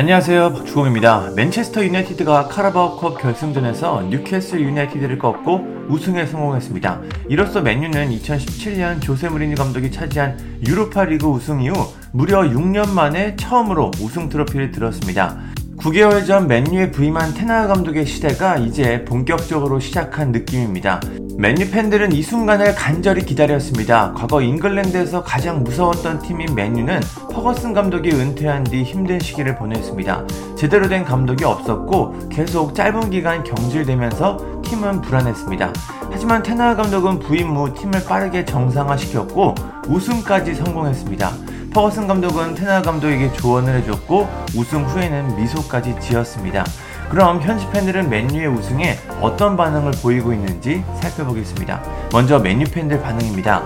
안녕하세요 박주공입니다. 맨체스터 유나이티드가 카라바오컵 결승전에서 뉴캐슬 유나이티드를 꺾고 우승에 성공했습니다. 이로써 맨유는 2017년 조세 무리뉴 감독이 차지한 유로파 리그 우승 이후 무려 6년 만에 처음으로 우승 트로피를 들었습니다. 9개월 전 맨유에 부임한 테나 감독의 시대가 이제 본격적으로 시작한 느낌입니다. 맨유 팬들은 이 순간을 간절히 기다렸습니다. 과거 잉글랜드에서 가장 무서웠던 팀인 맨유는 퍼거슨 감독이 은퇴한 뒤 힘든 시기를 보냈습니다. 제대로 된 감독이 없었고 계속 짧은 기간 경질되면서 팀은 불안했습니다. 하지만 테나 감독은 부임 후 팀을 빠르게 정상화시켰고 우승까지 성공했습니다. 퍼거슨 감독은 테나 감독에게 조언을 해줬고 우승 후에는 미소까지 지었습니다. 그럼 현지 팬들은 맨유의 우승에 어떤 반응을 보이고 있는지 살펴보겠습니다. 먼저 맨유 팬들 반응입니다.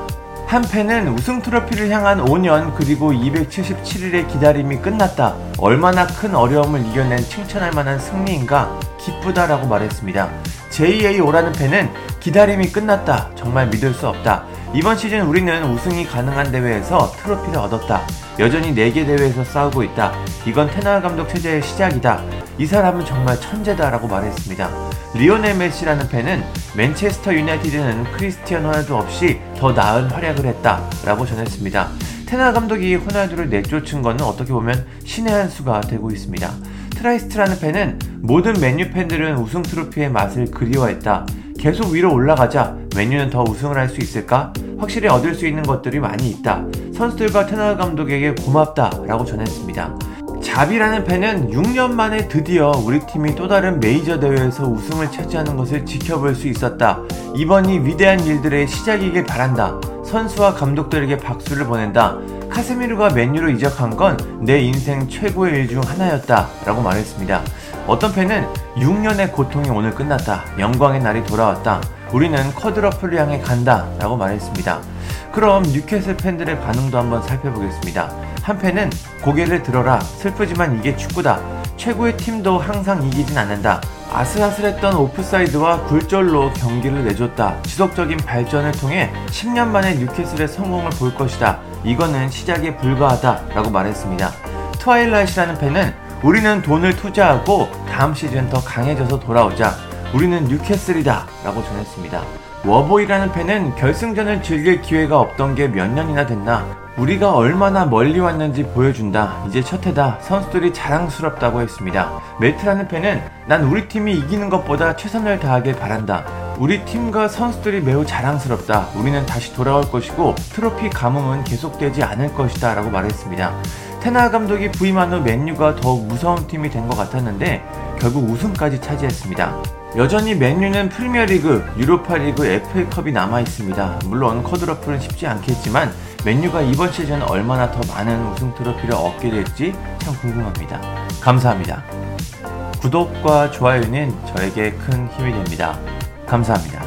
한 팬은 우승 트로피를 향한 5년 그리고 277일의 기다림이 끝났다. 얼마나 큰 어려움을 이겨낸 칭찬할 만한 승리인가 기쁘다라고 말했습니다. JA 오라는 팬은 기다림이 끝났다. 정말 믿을 수 없다. 이번 시즌 우리는 우승이 가능한 대회에서 트로피를 얻었다. 여전히 4개 대회에서 싸우고 있다. 이건 테나 감독 체제의 시작이다. 이 사람은 정말 천재다라고 말했습니다. 리오넬 메시라는 팬은 맨체스터 유나이티드는 크리스티아누 호날두 없이 더 나은 활약을 했다라고 전했습니다. 텐 하흐 감독이 호날두를 내쫓은 것은 어떻게 보면 신의 한 수가 되고 있습니다. 트라이스트라는 팬은 모든 맨유 팬들은 우승 트로피의 맛을 그리워했다. 계속 위로 올라가자 맨유는 더 우승을 할 수 있을까? 확실히 얻을 수 있는 것들이 많이 있다. 선수들과 텐 하흐 감독에게 고맙다라고 전했습니다. 자비라는 팬은 6년 만에 드디어 우리 팀이 또 다른 메이저 대회에서 우승을 차지하는 것을 지켜볼 수 있었다. 이번이 위대한 일들의 시작이길 바란다. 선수와 감독들에게 박수를 보낸다. 카세미르가 맨유로 이적한 건 내 인생 최고의 일 중 하나였다. 라고 말했습니다. 어떤 팬은 6년의 고통이 오늘 끝났다. 영광의 날이 돌아왔다. 우리는 쿼드러플을 향해 간다. 라고 말했습니다. 그럼 뉴캐슬 팬들의 반응도 한번 살펴보겠습니다. 한 팬은 고개를 들어라. 슬프지만 이게 축구다. 최고의 팀도 항상 이기진 않는다. 아슬아슬했던 오프사이드와 굴절로 경기를 내줬다. 지속적인 발전을 통해 10년 만에 뉴캐슬의 성공을 볼 것이다. 이거는 시작에 불과하다. 라고 말했습니다. 트와일라이트라는 팬은 우리는 돈을 투자하고 다음 시즌 더 강해져서 돌아오자. 우리는 뉴캐슬이다. 라고 전했습니다. 워보이라는 팬은 결승전을 즐길 기회가 없던 게 몇 년이나 됐나. 우리가 얼마나 멀리 왔는지 보여준다. 이제 첫 해다. 선수들이 자랑스럽다고 했습니다. 멜트라는 팬은 난 우리 팀이 이기는 것보다 최선을 다하길 바란다. 우리 팀과 선수들이 매우 자랑스럽다. 우리는 다시 돌아올 것이고 트로피 가뭄은 계속되지 않을 것이다. 라고 말했습니다. 테나 감독이 부임한 후 맨유가 더욱 무서운 팀이 된 것 같았는데 결국 우승까지 차지했습니다. 여전히 맨유는 프리미어리그, 유로파리그, FA컵이 남아 있습니다. 물론 커드러프는 쉽지 않겠지만 맨유가 이번 시즌 얼마나 더 많은 우승 트로피를 얻게 될지 참 궁금합니다. 감사합니다. 구독과 좋아요는 저에게 큰 힘이 됩니다. 감사합니다.